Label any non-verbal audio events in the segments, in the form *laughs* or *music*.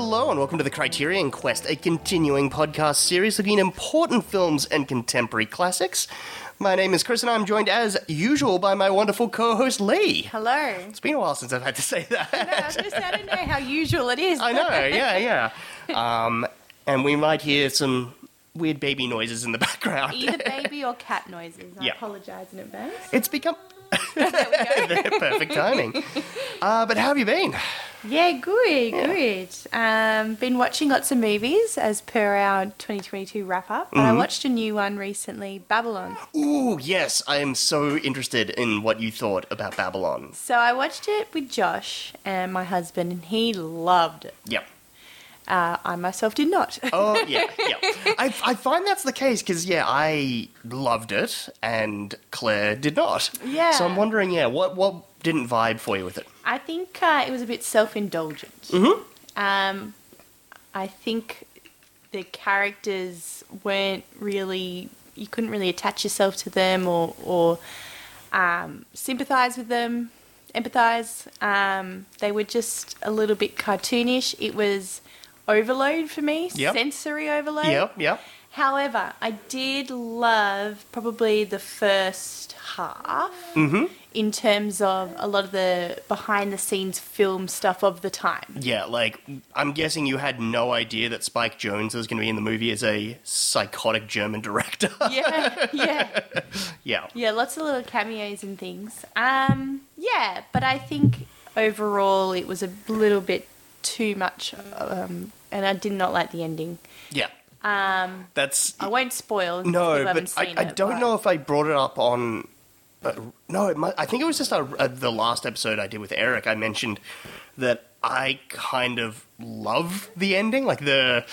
Hello and welcome to the Criterion Quest, a continuing podcast series looking at important films and contemporary classics. My name is Chris and I'm joined as usual by my wonderful co-host Lee. Hello. It's been a while since I've had to say that. No, I to I don't know how usual it is. I know, *laughs* yeah, yeah. Um, and we might hear some weird baby noises in the background. Either *laughs* baby or cat noises. I Yeah. apologise in advance. It's become *laughs* There we go. perfect timing. Uh, but how have you been? Yeah, good, good. Um, been watching lots of movies as per our 2022 wrap up. And I watched a new one recently, Babylon. Ooh, yes, I am so interested in what you thought about Babylon. So I watched it with Josh and my husband, and he loved it. Yep. Uh, I myself did not. *laughs* Oh yeah, yeah. I, I find that's the case because yeah, I loved it and Claire did not. Yeah. So I'm wondering, yeah, what what didn't vibe for you with it? I think uh, it was a bit self indulgent. Mhm. Um, I think the characters weren't really, you couldn't really attach yourself to them or, or um, sympathize with them, empathize. Um, they were just a little bit cartoonish. It was overload for me, Yep. sensory overload. Yep, yep. However, I did love probably the first half Mm-hmm. in terms of a lot of the behind the scenes film stuff of the time. Yeah, like I'm guessing you had no idea that Spike Jonze was going to be in the movie as a psychotic German director. *laughs* Yeah, yeah, *laughs* yeah. yeah, lots of little cameos and things. Um, yeah, but I think overall it was a little bit too much, um, and I did not like the ending. Yeah. Um, That's I won't spoil. no, but I, I don't know if I brought it up on. Uh, no, it might, I think it was just a, uh the last episode I did with Eric. I mentioned that I kind of love the ending, like the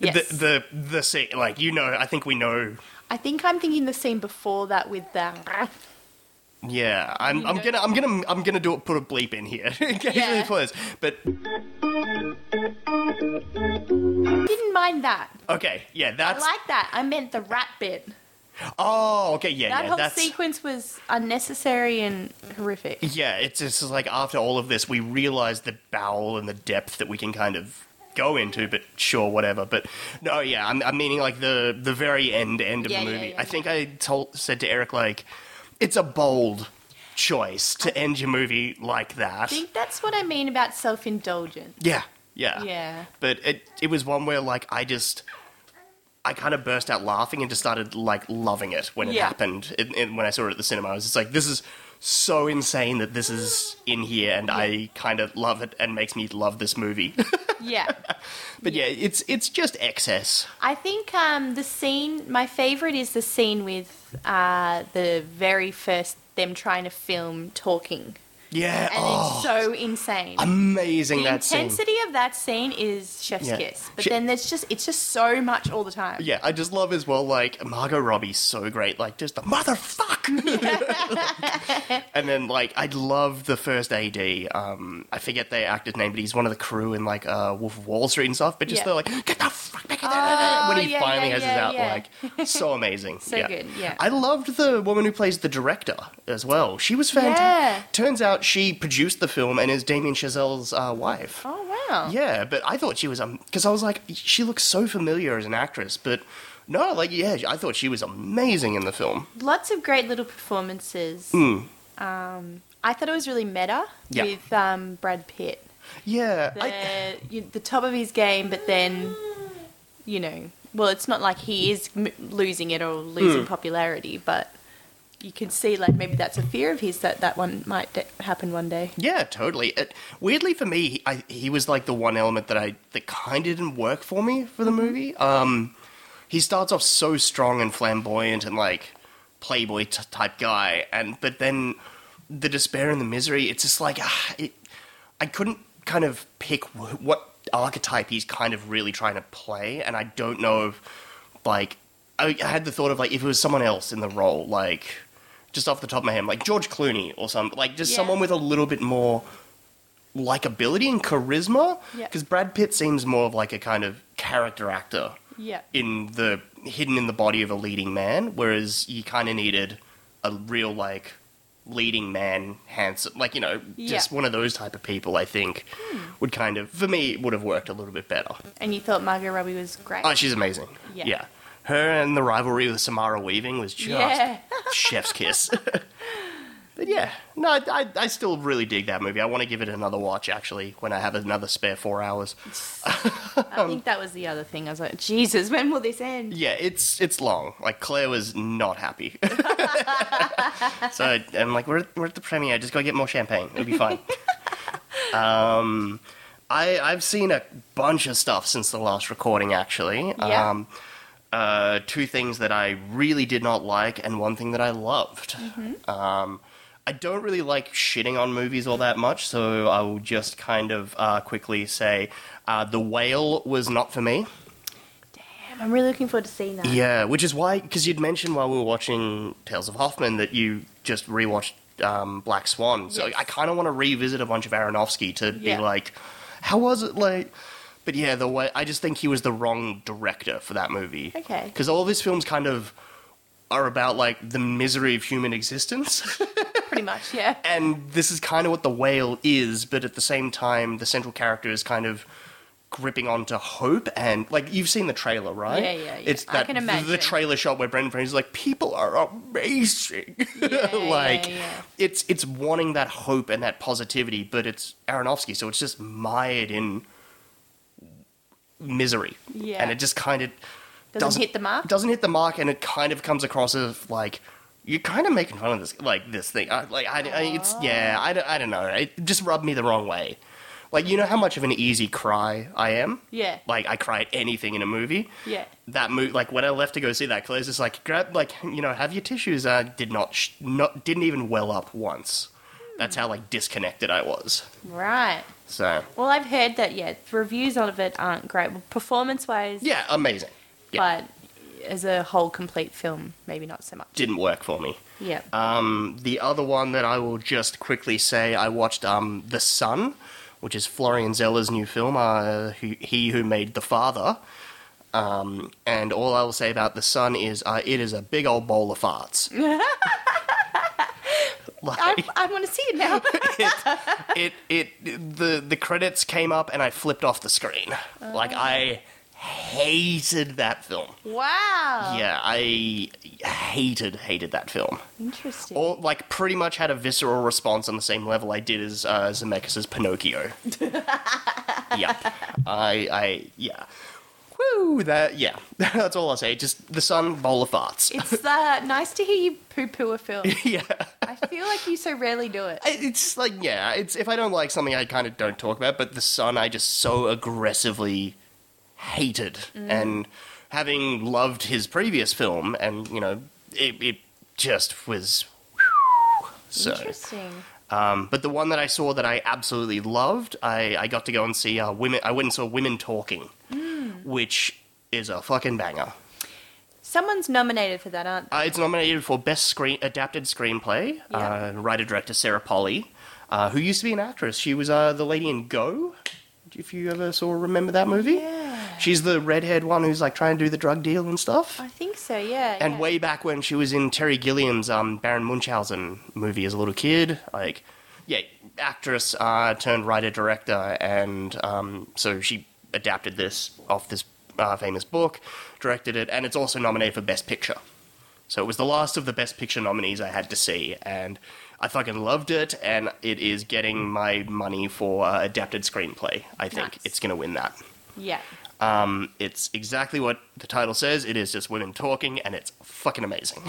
Yes. the the the scene. Like you know, I think we know. I think I'm thinking the scene before that with the. Yeah, I'm, I'm gonna I'm gonna I'm gonna do it. Put a bleep in here *laughs* occasionally Yeah. this. But Didn't mind that. okay, yeah, I that's like that. I meant the rap bit. oh okay, yeah, That yeah, whole that's sequence was unnecessary and horrific. Yeah, it's just like after all of this, we realize the bowel and the depth that we can kind of go into. But sure, whatever. But no, yeah, I'm, I'm meaning like the the very end end of Yeah, the yeah, movie. yeah, I think I told said to Eric like, it's a bold choice to end your movie like that. I think that's what I mean about self indulgence. yeah, yeah, Yeah. But it it was one where like I just. I kind of burst out laughing and just started like loving it when it Yeah. happened. It, it- when I saw it at the cinema, I was just like, "This is so insane that this is in here," and I kind of love it and makes me love this movie. *laughs* Yeah. *laughs* but yeah, it's it's just excess. I think um, the scene, my favourite is the scene with uh, the very first, them trying to film talking. Yeah, And oh, it's so insane. amazing the that scene. intensity of that scene is chef's Yeah. kiss. But She- then there's just, it's just so much all the time. Yeah, I just love as well. Like Margot Robbie's so great. Like just the motherfuck. *laughs* and then like I love the first AD. Um, I forget the actor's name, but he's one of the crew in like uh, Wolf of Wall Street and stuff. But just Yeah. the like get the fuck back in there Oh, when he yeah, finally has his out. Like so amazing. *laughs* So yeah. good, yeah. I loved the woman who plays the director as well. She was fantastic. Turns out she produced the film and is Damien Chazelle's uh, wife. Oh, wow. Yeah, but I thought she was um because I was like she looks so familiar as an actress, but no, like yeah, I thought she was amazing in the film. Lots of great little performances. Mm. Um, I thought it was really meta Yeah. with um, Brad Pitt. Yeah, the, I, you, the top of his game, but then, you know, well, it's not like he is m- losing it or losing Hmm. popularity, but you can see like maybe that's a fear of his that that one might de- happen one day. yeah, totally. It, weirdly for me, he, I, he was like the one element that I that kind of didn't work for me for the movie. Um, he starts off so strong and flamboyant and like playboy t- type guy, and but then the despair and the misery. It's just like ah, it, I couldn't kind of pick wh- what archetype he's kind of really trying to play, and I don't know if like I, I had the thought of like if it was someone else in the role, like just off the top of my head, like George Clooney or something, like just Yeah. someone with a little bit more likability and charisma. Yeah. Because Brad Pitt seems more of like a kind of character actor Yeah. in the hidden in the body of a leading man, whereas you kind of needed a real like leading man, handsome, like you know, just Yeah. one of those type of people. I think hmm. would kind of, for me, would have worked a little bit better. And you thought Margot Robbie was great? Oh, she's amazing. Yeah. Yeah. Her and the rivalry with Samara Weaving was just Yeah. *laughs* chef's kiss. *laughs* but yeah, no, I, I, still really dig that movie. I want to give it another watch actually when I have another spare four hours. *laughs* I think that was the other thing. I was like, Jesus, when will this end? Yeah, it's it's long. Like Claire was not happy. so I'm like, we're at, we're at the premiere. Just go get more champagne. It'll be fine. um, I I've seen a bunch of stuff since the last recording. Actually, Yeah. um, uh, two things that I really did not like, and one thing that I loved. Um, I don't really like shitting on movies all that much, so I will just kind of uh, quickly say, uh, The Whale was not for me. Damn, I'm really looking forward to seeing that. Yeah, which is why, because you'd mentioned while we were watching Tales of Hoffmann that you just rewatched um, Black Swan. So Yes. I kind of want to revisit a bunch of Aronofsky to Yeah. be like, how was it like? But yeah, the way I just think he was the wrong director for that movie. Okay. Because all of his films kind of are about like the misery of human existence. *laughs* Pretty much, yeah. *laughs* and this is kind of what the whale is, but at the same time, the central character is kind of gripping onto hope and like you've seen the trailer, right? Yeah, yeah, yeah. It's I that can the- The, trailer shot where Brendan Fraser's like, people are amazing. Yeah, *laughs* like yeah, yeah. it's it's wanting that hope and that positivity, but it's Aronofsky, so it's just mired in misery. Yeah. and it just kind of Doesn't hit the mark? Doesn't hit the mark, and it kind of comes across as like you're kind of making fun of this, like this thing. I, like I, I it's oh. yeah, I, don't- I don't know. It just rubbed me the wrong way. Like you know how much of an easy cry I am. Yeah. Like I cry at anything in a movie. Yeah. That movie, like when I left to go see that, Claire's just like grab, like you know, have your tissues. I did not, sh- not, didn't even well up once. That's hmm. how like disconnected I was. Right. So Well, I've heard that, yeah, reviews of it aren't great. Performance wise, yeah, amazing. Yeah, but as a whole complete film, maybe not so much. didn't work for me. Yeah. Um, the other one that I will just quickly say, I watched um, The Son, which is Florian Zeller's new film, uh, who, he who made The Father. Um, and all I will say about The Son is uh, it is a big old bowl of farts. *laughs* like, I, I want to see it now. *laughs* it, it, the, the credits came up and I flipped off the screen. Like, I hated that film. wow. Yeah, I hated, hated that film. Interesting. or like pretty much had a visceral response on the same level I did as uh, Zemeckis' Pinocchio. *laughs* yeah, I, I, yeah, woo, that, yeah, *laughs* that's all I'll say. Just the Son, bowl of farts. It's uh, *laughs* nice to hear you poo poo a film. yeah, I feel like you so rarely do it. It's like yeah, it's if I don't like something, I kind of don't talk about. But the Son, I just so aggressively hated, and having loved his previous film, and you know, it, it just was. So, Interesting. Um, but the one that I saw that I absolutely loved, I, I got to go and see uh, women. I went and saw Women Talking, which is a fucking banger. Someone's nominated for that, aren't they? Uh, it's nominated for best screen adapted screenplay. Yeah. Uh, writer director Sarah Polley, uh, who used to be an actress. She was uh, the lady in Go. If you ever saw remember that movie, Yeah. She's the redhead one who's like trying to do the drug deal and stuff. I think so, yeah. And yeah. way back when she was in Terry Gilliam's um, Baron Munchausen movie as a little kid, like, yeah, actress uh, turned writer director, and um, so she adapted this off this uh, famous book, directed it, and it's also nominated for Best Picture. So it was the last of the Best Picture nominees I had to see, and I fucking loved it, and it is getting my money for uh, adapted screenplay. I think Nice. it's going to win that. Yeah. Um, it's exactly what the title says. It is just women talking, and it's fucking amazing.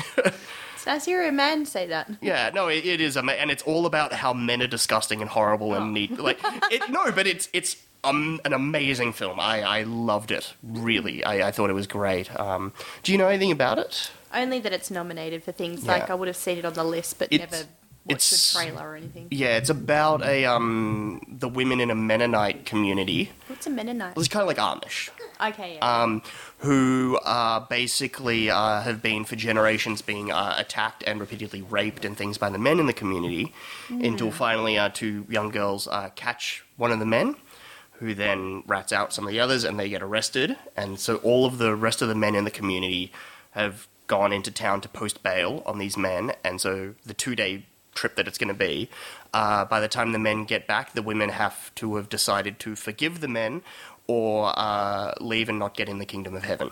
It's nice hear a man say that. yeah, no, it, it is, ama- and it's all about how men are disgusting and horrible and neat. Like, it, no, but it's it's um, an amazing film. I, I loved it. Really, I, I thought it was great. Um, do you know anything about it? Only that it's nominated for things Yeah. like I would have seen it on the list, but It's- never it's- the trailer or anything. Yeah, it's about a um the women in a Mennonite community. What's a Mennonite? It's kind of like Amish. Okay, yeah. um, who uh, basically uh, have been for generations being uh, attacked and repeatedly raped and things by the men in the community, until finally uh, two young girls uh, catch one of the men, who then rats out some of the others and they get arrested. And so all of the rest of the men in the community have gone into town to post bail on these men, and so the two day trip that it's going to be. Uh, by the time the men get back, the women have to have decided to forgive the men or uh, leave and not get in the kingdom of heaven.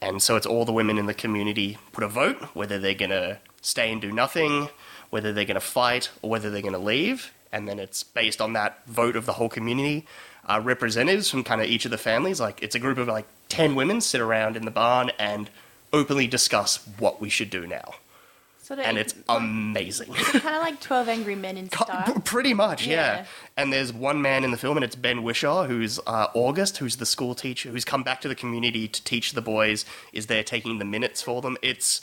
And so it's all the women in the community put a vote whether they're going to stay and do nothing, whether they're going to fight, or whether they're going to leave. And then it's based on that vote of the whole community. Uh, representatives from kind of each of the families, like it's a group of like 10 women sit around in the barn and openly discuss what we should do now. Sort of, And it's amazing. kind of like Twelve Angry Men in *laughs* style. Pretty much, yeah. Yeah. And there's one man in the film, and it's Ben Whishaw, who's uh, August, who's the school teacher, who's come back to the community to teach the boys, is there taking the minutes for them. It's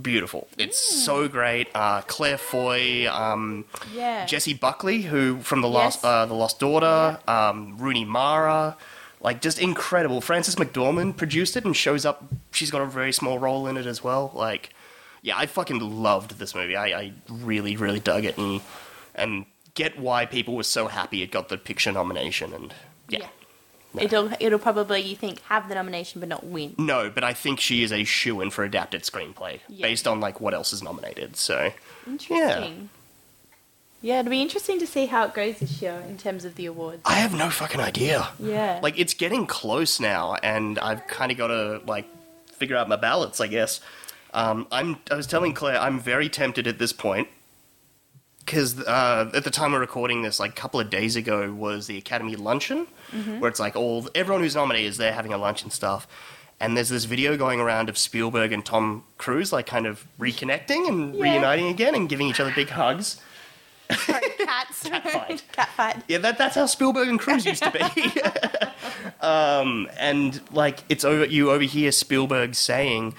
beautiful. It's so great. Uh, Claire Foy, um, Yeah. Jessie Buckley, who from the Lost, Yes. uh, the Lost Daughter, um, Rooney Mara, like just incredible. Frances McDormand produced it and shows up. She's got a very small role in it as well. Like, yeah, I fucking loved this movie. I, I really, really dug it and and get why people were so happy it got the picture nomination. And yeah. Yeah. It'll it'll probably you think have the nomination but not win. No, but I think she is a shoe in for adapted screenplay Yeah. based on like what else is nominated. So Interesting. Yeah. it'll be interesting to see how it goes this year in terms of the awards. I have no fucking idea. Yeah. Like it's getting close now, and I've kind of got to like figure out my ballots. I guess. Um, I'm. I was telling Claire, I'm very tempted at this point because uh, at the time we're recording this, like a couple of days ago, was the Academy luncheon, where it's like all everyone who's nominated is there having a lunch and stuff. And there's this video going around of Spielberg and Tom Cruise, like kind of reconnecting and Yeah. reuniting again and giving each other big hugs. Sorry, *laughs* cats. Cat fight. Cat fight. Yeah, that, that's how Spielberg and Cruise used to be. *laughs* um, and like it's over, you overhear Spielberg saying,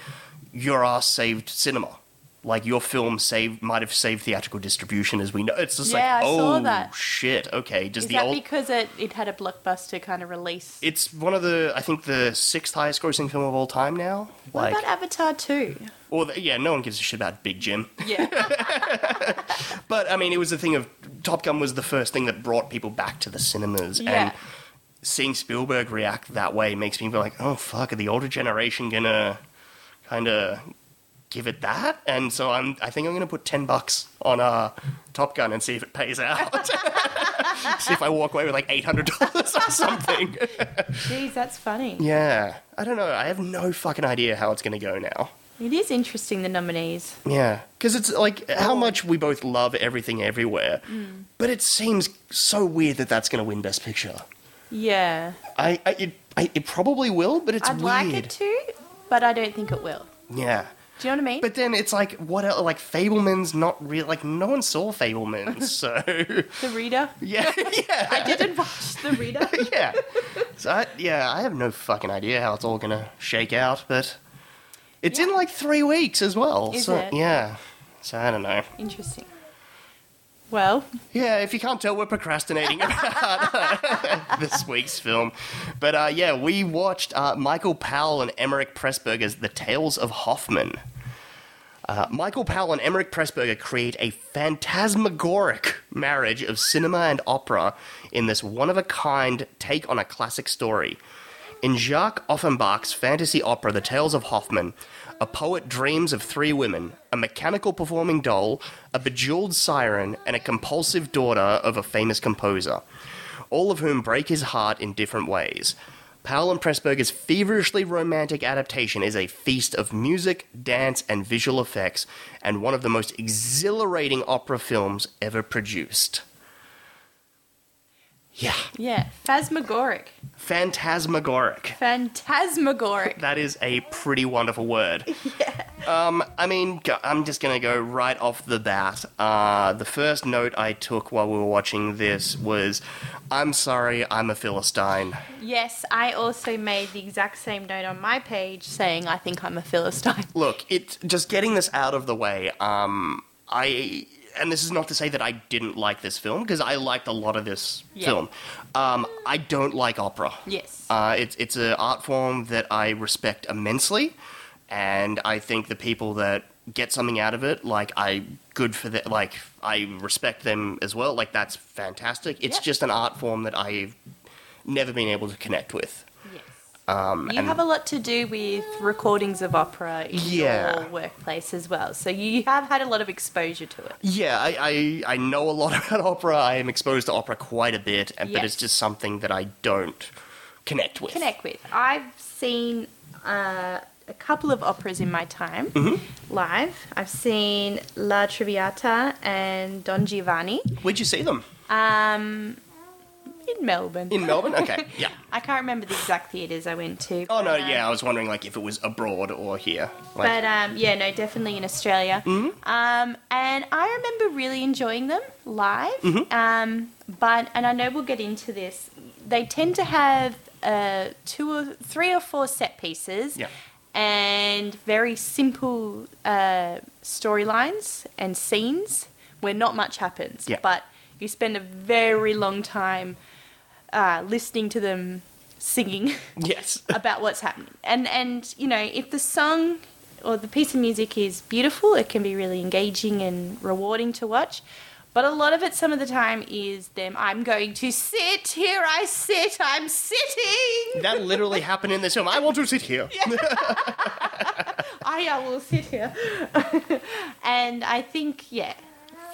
"Your ass saved cinema." Like your film saved might have saved theatrical distribution, as we know. It's just Yeah, like, I oh saw that. shit. Okay, does Is the that old? because it, it had a blockbuster kind of release? It's one of the, I think, the sixth highest grossing film of all time now. what Like, about Avatar 2? or the, yeah, no one gives a shit about Big Jim. Yeah. *laughs* But I mean, it was the thing of Top Gun was the first thing that brought people back to the cinemas, Yeah. and seeing Spielberg react that way makes me feel like, oh fuck, are the older generation gonna kind of give it that? And so I'm, I think I'm gonna put ten bucks on uh, Top Gun and see if it pays out. *laughs* see if I walk away with like eight hundred dollars or something. Jeez, that's funny. yeah, I don't know. I have no fucking idea how it's gonna go now. It is interesting, the nominees. Yeah, because it's like how much we both love everything everywhere, but it seems so weird that that's going to win Best Picture. Yeah. I, I, it, I, it probably will, but it's I'd weird. like it to, but I don't think it will. Yeah, Do you know what I mean? but then it's like what else? Like Fabelman's not real. Like no one saw Fabelman's, *laughs* so the Reader? yeah, *laughs* yeah, I didn't watch The Reader. *laughs* yeah. So I, yeah, I have no fucking idea how it's all to shake out, but it's in like three weeks as well. Is so it? yeah, so I don't know. Interesting. Well, Yeah, if you can't tell, we're procrastinating about *laughs* this week's film. But uh, yeah, we watched uh, Michael Powell and Emeric Pressburger's The Tales of Hoffmann. Uh, Michael Powell and Emmerich Pressburger create a phantasmagoric marriage of cinema and opera in this one of a kind take on a classic story. In Jacques Offenbach's fantasy opera The Tales of Hoffmann, a poet dreams of three women a mechanical performing doll, a bejeweled siren, and a compulsive daughter of a famous composer, all of whom break his heart in different ways. Powell and Pressburger's feverishly romantic adaptation is a feast of music, dance, and visual effects, and one of the most exhilarating opera films ever produced. Yeah, yeah. Phasmagoric. phantasmagoric. Phantasmagoric. That is a pretty wonderful word. *laughs* yeah. Um, I mean, I'm just gonna go right off the bat. Uh, the first note I took while we were watching this was, "I'm sorry, I'm a philistine." Yes, I also made the exact same note on my page saying I think I'm a Philistine. Look, it just getting this out of the way. Um, I and this is not to say that I didn't like this film because I liked a lot of this Yeah. film. Um, I don't like opera. Yes. Uh, it's it's an art form that I respect immensely, and I think the people that get something out of it, like I good for that, like I respect them as well. Like that's fantastic. It's Yep. just an art form that I've never been able to connect with. Yes. Um, You have a lot to do with recordings of opera in Yeah. your workplace as well, so you have had a lot of exposure to it. yeah, I, I I know a lot *laughs* about opera. I am exposed to opera quite a bit, and but it's just something that I don't connect with. Connect with. I've seen uh, a couple of operas in my time Mm-hmm. live. I've seen La Traviata and Don Giovanni Where'd you see them? um, in Melbourne. In Melbourne? Okay, *laughs* yeah. I can't remember the exact theatres I went to. Oh no, but, um, yeah, I was wondering like if it was abroad or here. Like, But um, yeah, no, definitely in Australia. Mm-hmm. Um, and I remember really enjoying them live. Mm-hmm. Um, but and I know we'll get into this. They tend to have uh, two or three or four set pieces. Yeah. And very simple uh, storylines and scenes where not much happens. Yeah. But you spend a very long time uh, listening to them singing. *laughs* yes. *laughs* about what's happening. And and you know, if the song or the piece of music is beautiful, it can be really engaging and rewarding to watch. But a lot of it, some of the time, is them. I'm going to sit here. I sit. I'm sitting. that literally *laughs* happened in this film. I want to sit here. I uh, will sit here. and I think, yeah,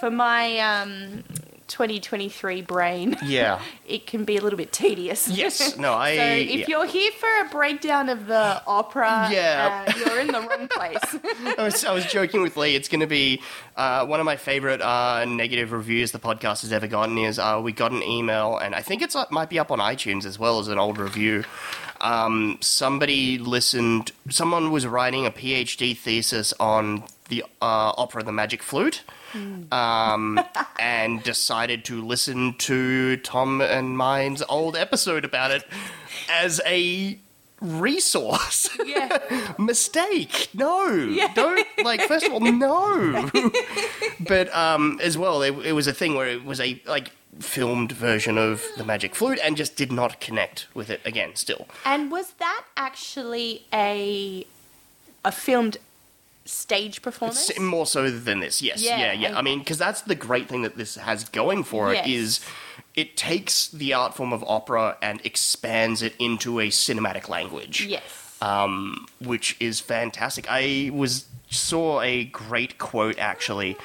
for my um, 2023 brain, Yeah. *laughs* it can be a little bit tedious. Yes. *laughs* No, I. So if yeah. you're here for a breakdown of the opera, Yeah. uh, you're in the wrong place. *laughs* I was, I was joking with Lee. It's going to be uh, one of my favorite uh, negative reviews the podcast has ever gotten. Is uh, we got an email, and I think it's uh, might be up on iTunes as well as an old review. Um, somebody listened. Someone was writing a PhD thesis on the uh, opera The Magic Flute. Um, *laughs* and decided to listen to Tom and mine's old episode about it as a resource. *laughs* yeah. *laughs* mistake. No, don't like. First of all, no. but um, as well, it, it was a thing where it was a like filmed version of the Magic Flute and just did not connect with it again. Still, And was that actually a a filmed stage performance? S- more so than this. Yes, Yeah, yeah, yeah. and- I mean, because that's the great thing that this has going for it Yes. is it takes the art form of opera and expands it into a cinematic language. yes. um, which is fantastic. I was saw a great quote actually.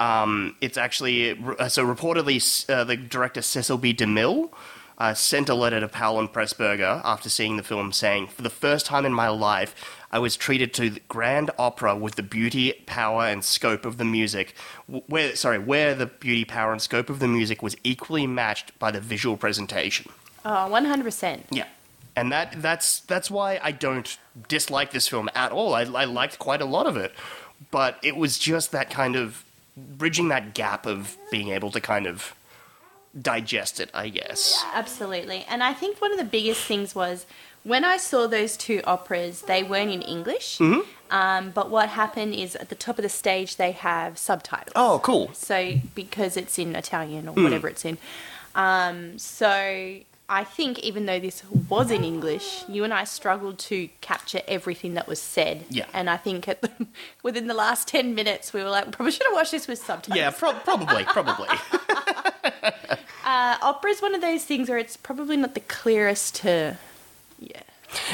Um, it's actually uh, so reportedly uh, the director Cecil B. DeMille uh, sent a letter to Powell and Pressburger after seeing the film, saying, "For the first time in my life, I was treated to the grand opera with the beauty, power, and scope of the music. Where sorry, where the beauty, power, and scope of the music was equally matched by the visual presentation." Oh, 100%. Yeah. And that that's that's why I don't dislike this film at all. I, I liked quite a lot of it, but it was just that kind of bridging that gap of being able to kind of digest it. I guess. Absolutely. And I think one of the biggest things was when I saw those two operas, they weren't in English. Mm-hmm. Um, but what happened is at the top of the stage, they have subtitles. Oh, cool. So because it's in Italian or Hmm. whatever it's in. Um, so I think even though this was in English, you and I struggled to capture everything that was said. Yeah. And I think at the, *laughs* within the last 10 minutes, we were like, probably should have watched this with subtitles. Yeah, pro- probably, probably. *laughs* *laughs* Uh, opera is one of those things where it's probably not the clearest to,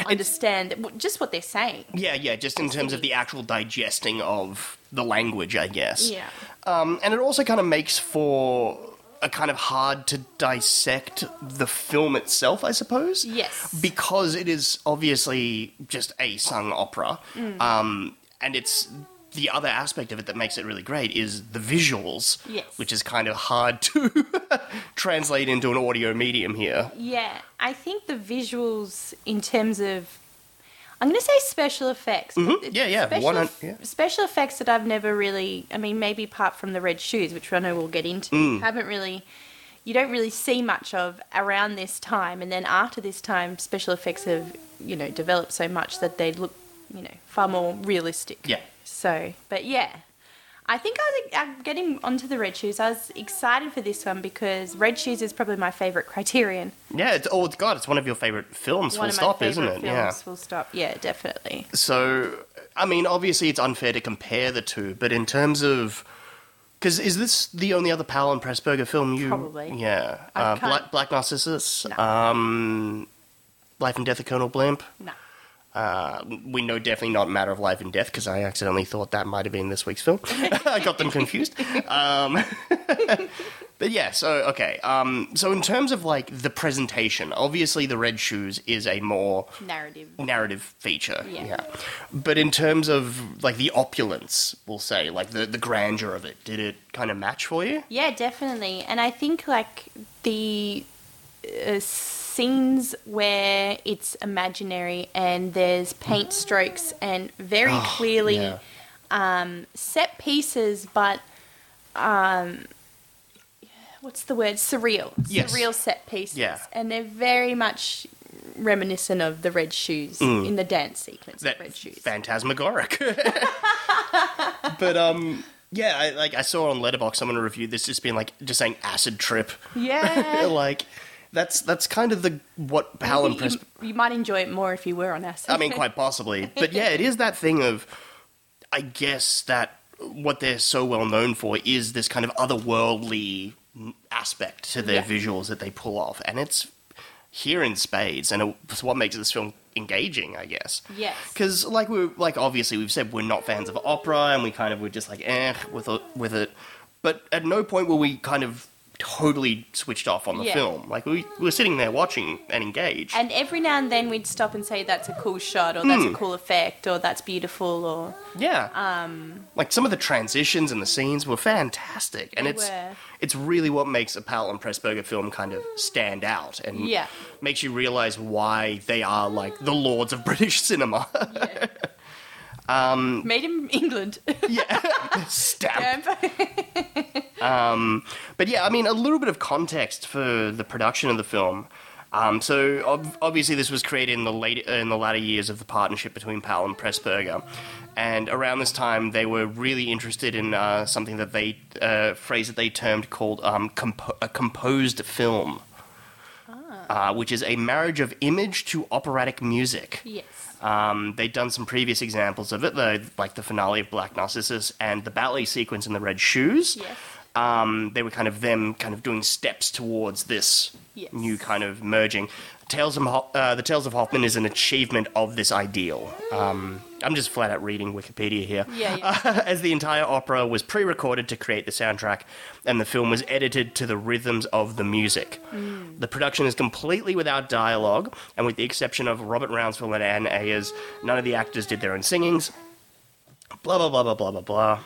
understand just what they're saying. yeah, yeah. Just in terms of the actual digesting of the language, I guess. Yeah. Um, and it also kind of makes for a kind of hard to dissect the film itself, I suppose. Yes. Because it is obviously just a sung opera. Mm. Um, and it's the other aspect of it that makes it really great is the visuals, Yes. which is kind of hard to *laughs* translate into an audio medium here. Yeah, I think the visuals in terms of I'm going to say special effects. Mm-hmm. Yeah, yeah, Special, one yeah. special effects that I've never really. I mean, maybe apart from the red shoes, which I know we'll get into, Mm. haven't really. You don't really see much of around this time, and then after this time, special effects have you know developed so much that they look you know far more realistic. Yeah. So, but yeah, I think I was I'm getting onto the red shoes. I was excited for this one because red shoes is probably my favorite Criterion. Yeah, it's, oh God, it's one of your favorite films, one full stop, isn't it? films. Yeah. Full stop. Yeah, definitely. So, I mean, obviously, it's unfair to compare the two, but in terms of. Because is this the only other Powell and Pressburger film you. Probably. Yeah. Uh, Black, Black Narcissus. No. Um, Life and Death of Colonel Blimp. No. Uh, we know definitely not Matter of Life and Death because I accidentally thought that might have been this week's film. *laughs* I got them confused. Um, *laughs* but yeah, so okay. Um, so in terms of like the presentation, obviously the Red Shoes is a more Narrative. narrative feature. Yeah. But in terms of like the opulence, we'll say, like the, the grandeur of it, did it kind of match for you? Yeah, definitely. And I think like the uh, scenes where it's imaginary and there's paint strokes and very clearly Yeah. um, set pieces, but um, what's the word? Surreal. Yes. Surreal set pieces. Yeah. And they're very much reminiscent of the red shoes in the dance sequence Mm. That red shoes. phantasmagoric. *laughs* *laughs* but um, yeah, I, like I saw on Letterboxd someone reviewed this just being like just saying acid trip. yeah. *laughs* like that's that's kind of the what Powell and you, you might enjoy it more if you were on acid. I mean, quite possibly. *laughs* But yeah, it is that thing of, I guess that what they're so well known for is this kind of otherworldly aspect to their Yeah. visuals that they pull off, and it's here in spades, and it's what makes this film engaging, I guess. Yes. Because, like we like obviously we've said we're not fans of opera, and we kind of were just like eh with it, with it. But at no point were we kind of totally switched off on the Yeah. film. Like we, we were sitting there watching and engaged. And every now and then we'd stop and say that's a cool shot, or that's Hmm. a cool effect, or that's beautiful, or Yeah. Um, like some of the transitions and the scenes were fantastic, and it's were. it's really what makes a Powell and Pressburger film kind of stand out and Yeah. makes you realize why they are like the lords of *laughs* British cinema. *laughs* Um, made in England. Yeah. *laughs* Stamp. Yeah. But yeah, I mean, a little bit of context for the production of the film. Um, so ob- obviously, this was created in the late in the latter years of the partnership between Powell and Pressburger, and around this time, they were really interested in uh, something that they uh, phrase that they termed called um, compo- a composed film, uh, which is a marriage of image to operatic music. yes. Um, they'd done some previous examples of it, though, like the finale of Black Narcissus and the ballet sequence in the Red Shoes. Yes. Um, they were kind of them kind of doing steps towards this Yes. new kind of merging. Tales of Ho- uh, the Tales of Hoffmann is an achievement of this ideal. Um, I'm just flat out reading Wikipedia here. Yeah, yeah. *laughs* as the entire opera was pre-recorded to create the soundtrack, and the film was edited to the rhythms of the music. Mm. The production is completely without dialogue, and with the exception of Robert Rounsville and Ann Ayars, none of the actors did their own singings. Blah blah blah blah blah blah blah.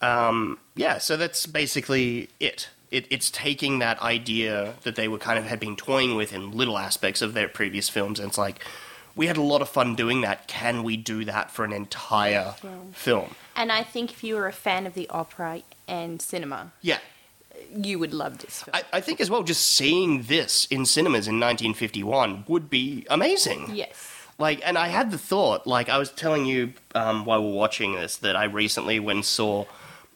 Um, yeah, so that's basically it. it. It's taking that idea that they were kind of had been toying with in little aspects of their previous films, and it's like, we had a lot of fun doing that. Can we do that for an entire Film. film? And I think if you were a fan of the opera and cinema, Yeah. you would love this film. I, I think as well, just seeing this in cinemas in 1951 would be amazing. yes. Like, and I had the thought, like I was telling you um, while we were watching this, that I recently went saw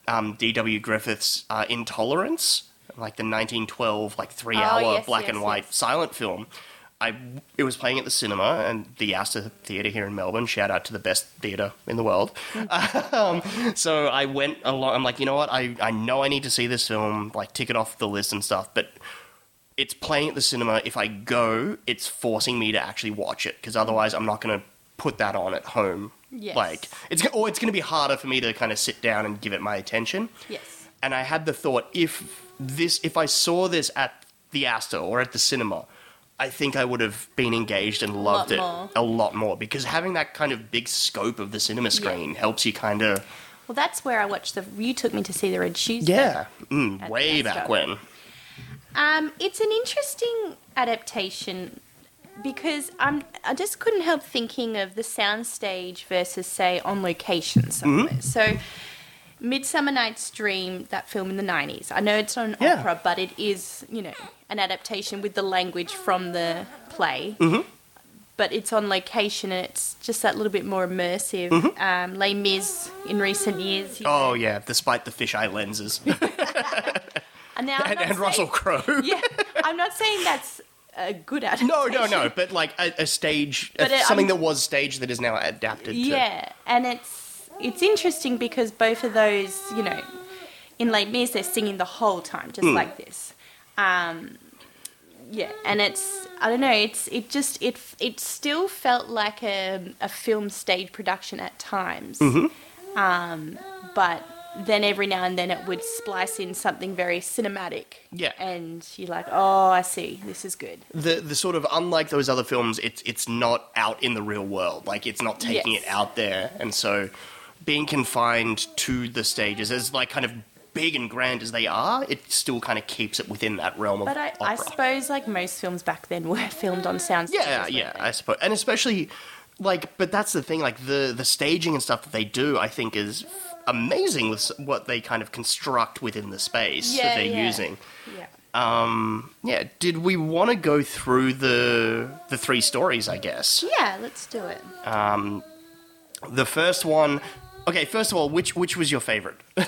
um, D.W. Griffith's uh, Intolerance, like the 1912, like three-hour Oh, yes, black yes, and white yes. silent film. I it was playing at the cinema and the Astor Theatre here in Melbourne. Shout out to the best theatre in the world. *laughs* um, so I went along. I'm like, you know what? I I know I need to see this film. Like, tick it off the list and stuff, but it's playing at the cinema. If I go, it's forcing me to actually watch it because otherwise, I'm not going to put that on at home. Yes. Like it's or it's going to be harder for me to kind of sit down and give it my attention. Yes. And I had the thought if this if I saw this at the Astor or at the cinema, I think I would have been engaged and loved lot it more. a lot more because having that kind of big scope of the cinema screen helps you kind of Well, that's where I watched the. You took me to see the Red Shoes. yeah, mm, way back when. Um, it's an interesting adaptation because I'm I just couldn't help thinking of the soundstage versus say on location somewhere. Mm-hmm. So Midsummer Night's Dream, that film in the nineties. I know it's not an Yeah. opera, but it is, you know, an adaptation with the language from the play. Mm-hmm. But it's on location and it's just that little bit more immersive. Mm-hmm. Um, Les Mis in recent years. you oh, know. Oh yeah, despite the fisheye lenses *laughs* and *laughs* and, and Russell Crowe. *laughs* Yeah, I'm not saying that's a good adaptation. No, no, no. But like a, a stage, uh, it- something I'm- that was staged that is now adapted. to... Yeah, and it's it's interesting because both of those, you know, in Les Mis they're singing the whole time, just like this. Um, yeah, and it's I don't know. It's it just it it still felt like a a film stage production at times, Mm-hmm. um, but then every now and then it would splice in something very cinematic. Yeah. and you're like, oh, I see, this is good. the the sort of unlike those other films, it's it's not out in the real world. Like it's not taking Yes. it out there, and so being confined to the stages as like kind of big and grand as they are, it still kind of keeps it within that realm of But I, I opera. suppose like most films back then were *laughs* filmed on sound stages. yeah, weren't yeah, they? I suppose, and especially like, but that's the thing. Like the the staging and stuff that they do, I think is amazing with what they kind of construct within the space Yeah, that they're yeah. using. yeah. Um, yeah. Did we want to go through the the three stories? I guess. Yeah, let's do it. The first one. Okay, first of all, which which was your favorite? *laughs*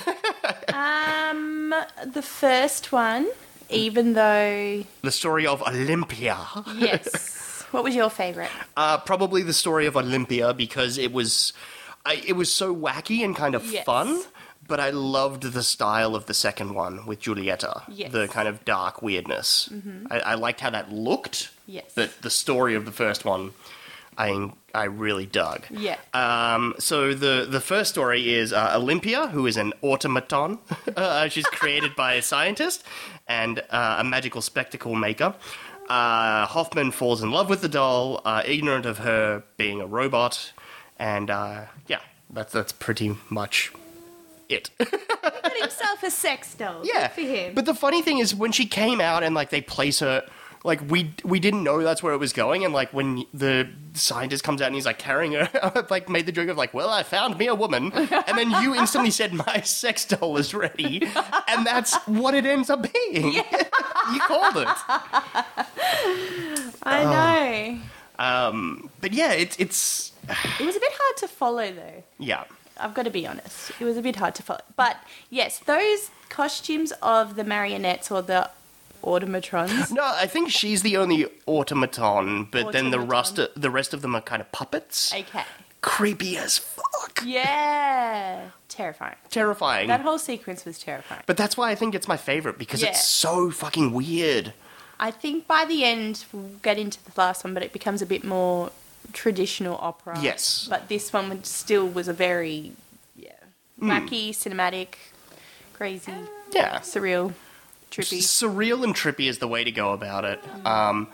Um, the first one, even though the story of Olympia. yes, *laughs* what was your favorite? Uh, probably the story of Olympia because it was, I, it was so wacky and kind of Yes. fun. But I loved the style of the second one with Giulietta. Yes. The kind of dark weirdness. I, I liked how that looked. Yes. But the story of the first one, I I really dug. Yeah. Um, so the the first story is uh, Olympia, who is an automaton. *laughs* uh, she's created by a *laughs* scientist and uh, a magical spectacle maker. Uh, Hoffmann falls in love with the doll, uh, ignorant of her being a robot, and uh, yeah, that's that's pretty much it. *laughs* Got himself a sex doll. yeah, Good for him. but the funny thing is when she came out and like they place her. Like we we didn't know that's where it was going, and like when the scientist comes out and he's like carrying her, I, *laughs* like made the joke of like, well, I found me a woman, and then you instantly said my sex doll is ready, and that's what it ends up being. *laughs* you called it. I know. Um, but yeah, it's it's It was a bit hard to follow though. yeah. I've got to be honest. It was a bit hard to follow. But yes, those costumes of the marionettes or the automatrons. No, I think she's the only automaton, but then the rest Automaton. the rest of them are kind of puppets. okay. Creepy as fuck. Yeah. Terrifying. Terrifying. That whole sequence was terrifying. but that's why I think it's my favorite because Yeah. it's so fucking weird. I think by the end we'll get into the last one, but it becomes a bit more traditional opera. Yes. But this one would- still was a very yeah wacky, cinematic, crazy, Yeah. surreal, trippy. surreal and trippy is the way to go about it. Um,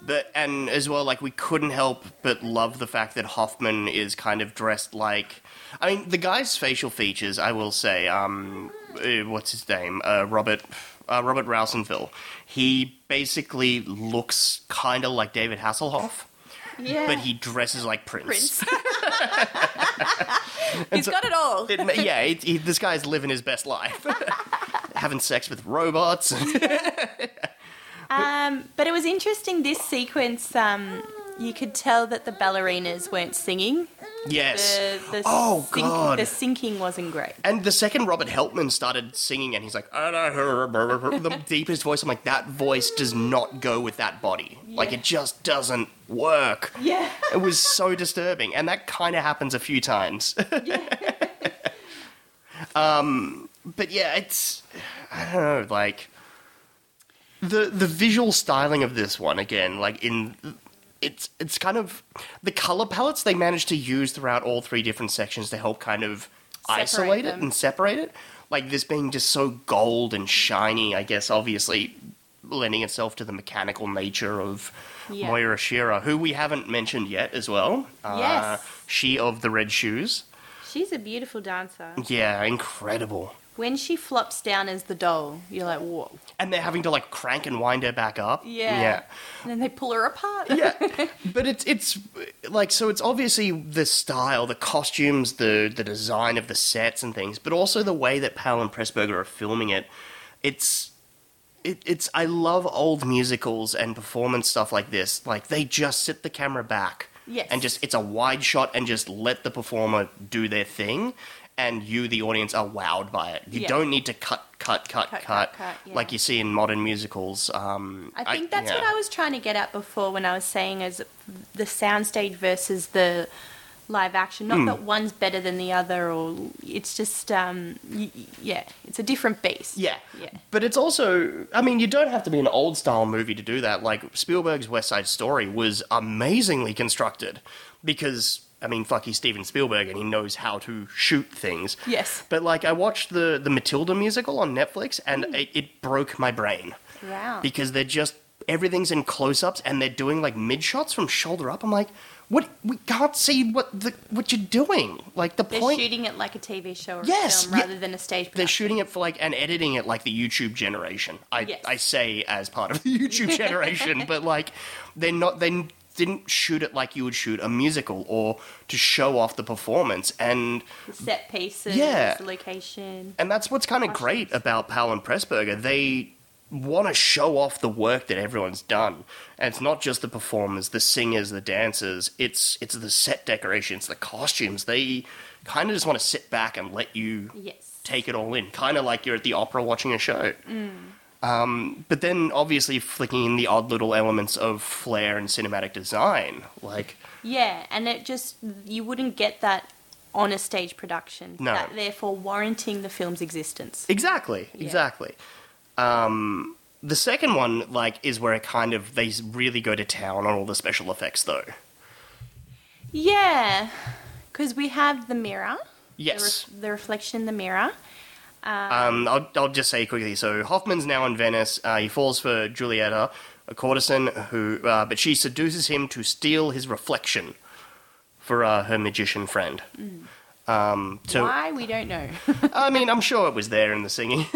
but and as well, like we couldn't help but love the fact that Hoffmann is kind of dressed like. I mean, the guy's facial features. I will say, um, uh, what's his name? Uh, Robert. Uh, Robert Rounsville. He basically looks kind of like David Hasselhoff, Yeah. but he dresses like Prince. Prince. *laughs* *laughs* He's got it all. It yeah, it, he, this guy's living his best life, *laughs* having sex with robots. Um, but it was interesting. This sequence, um, you could tell that the ballerinas weren't singing. yes. The, the oh sync- god. the syncing wasn't great. And the second Robert Helpmann started singing, and he's like, the *laughs* deepest voice. I'm like, that voice does not go with that body. Like, it just doesn't work. Yeah. It was so disturbing, and that kind of happens a few times. *laughs* yeah. *laughs* um, but yeah, it's I don't know, like the the visual styling of this one again, like in it's it's kind of the color palettes they managed to use throughout all three different sections to help kind of Separate isolate it and separate it. Like this being just so gold and shiny, I guess obviously lending itself to the mechanical nature of Yeah. Moira Shearer, who we haven't mentioned yet as well. Uh, Yes. She of the red shoes. She's a beautiful dancer. Yeah, incredible. When she flops down as the doll, you're like, whoa. And they're having to like crank and wind her back up. Yeah. Yeah. And then they pull her apart. yeah, *laughs* but it's it's like so. It's obviously the style, the costumes, the the design of the sets and things, but also the way that Powell and Pressburger are filming it. It's it, it's I love old musicals and performance stuff like this. Like they just sit the camera back, Yes. and just it's a wide shot and just let the performer do their thing. And you, the audience, are wowed by it. You Yeah. don't need to cut, cut, cut, cut, Cut, cut, cut, yeah. like you see in modern musicals. Um, I think that's yeah. what I was trying to get at before when I was saying as the soundstage versus the live action. Hmm. Not that one's better than the other, or it's just um, y- y- yeah, it's a different beast. Yeah. yeah, But it's also, I mean, you don't have to be an old style movie to do that. Like, Spielberg's West Side Story was amazingly constructed because, I mean, fuck, he's Steven Spielberg and he knows how to shoot things. Yes. But, like, I watched the, the Matilda musical on Netflix and mm. it, it broke my brain wow. because they're just, everything's in close ups and they're doing, like, mid shots from shoulder up. I'm like, what? We can't see what the what you're doing. Like the point They're shooting it like a TV show or Yes, a film yeah. rather than a stage production. They're shooting it for like and editing it like the YouTube generation. I Yes. I say as part of the *laughs* YouTube generation, but like they're not they didn't shoot it like you would shoot a musical or to show off the performance and The set pieces, Yeah. the location. and that's what's kind of great about Powell and Pressburger. They want to show off the work that everyone's done, and it's not just the performers, the singers, the dancers. It's it's the set decorations, the costumes. They kind of just want to sit back and let you Yes. take it all in, kind of like you're at the opera watching a show. Mm. Um, but then obviously flicking in the odd little elements of flair and cinematic design, like Yeah, and it just you wouldn't get that on a stage production. No. That therefore warranting the film's existence. exactly, Yeah. exactly. Um, the second one, like, is where it kind of they really go to town on all the special effects, though. Yeah, because we have the mirror. Yes. The, ref- the reflection in the mirror. Um, I'll, I'll just say quickly. So Hoffmann's now in Venice. Uh, he falls for Julieta, a courtesan who, uh, but she seduces him to steal his reflection for uh, her magician friend. Um, so Why we don't know. *laughs* I mean, I'm sure it was there in the singing.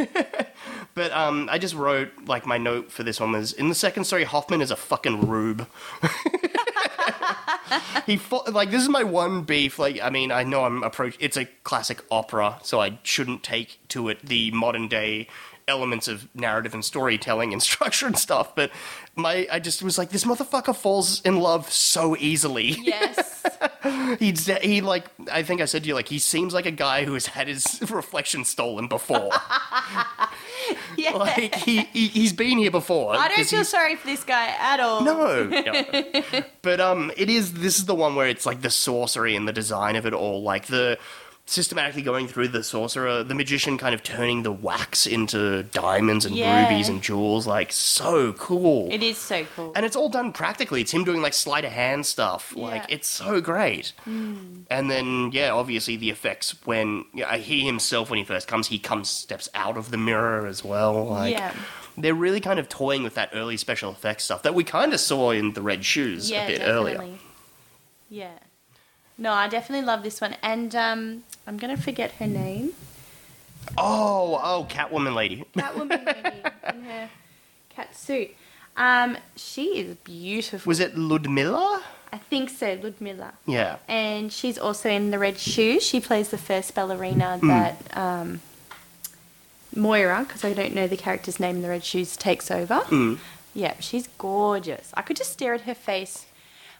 *laughs* but um, I just wrote, like, my note for this one was in the second story, Hoffmann is a fucking rube. *laughs* *laughs* he fought, like, this is my one beef. Like, I mean, I know I'm approach. It's a classic opera, so I shouldn't take to it the modern day elements of narrative and storytelling and *laughs* structure and stuff. But my, I just was like, this motherfucker falls in love so easily. yes. *laughs* He's he like I think I said to you like he seems like a guy who has had his reflection stolen before. *laughs* Yeah. like he, he he's been here before. I don't feel sorry for this guy at all. No, *laughs* no. but um, it is. This is the one where it's like the sorcery and the design of it all, like the systematically going through the sorcerer, the magician kind of turning the wax into diamonds and Yeah. rubies and jewels, like so cool. It is so cool. and it's all done practically. It's him doing like sleight of hand stuff. Like Yeah. Hmm. it's so great. And then yeah, obviously the effects when yeah, he himself when he first comes, he comes steps out of the mirror as well. Like Yeah. they're really kind of toying with that early special effects stuff that we kind of saw in the Red Shoes yeah, a bit definitely. earlier. Yeah. No, I definitely love this one. And um, I'm going to forget her name. Oh, oh, Catwoman lady. *laughs* Catwoman lady in her cat suit. Um, she is beautiful. Was it Ludmilla? I think so, Ludmilla. Yeah. And she's also in The Red Shoes. She plays the first ballerina Hmm. that um, Moira, because I don't know the character's name in The Red Shoes, takes over. Hmm. Yeah, she's gorgeous. I could just stare at her face.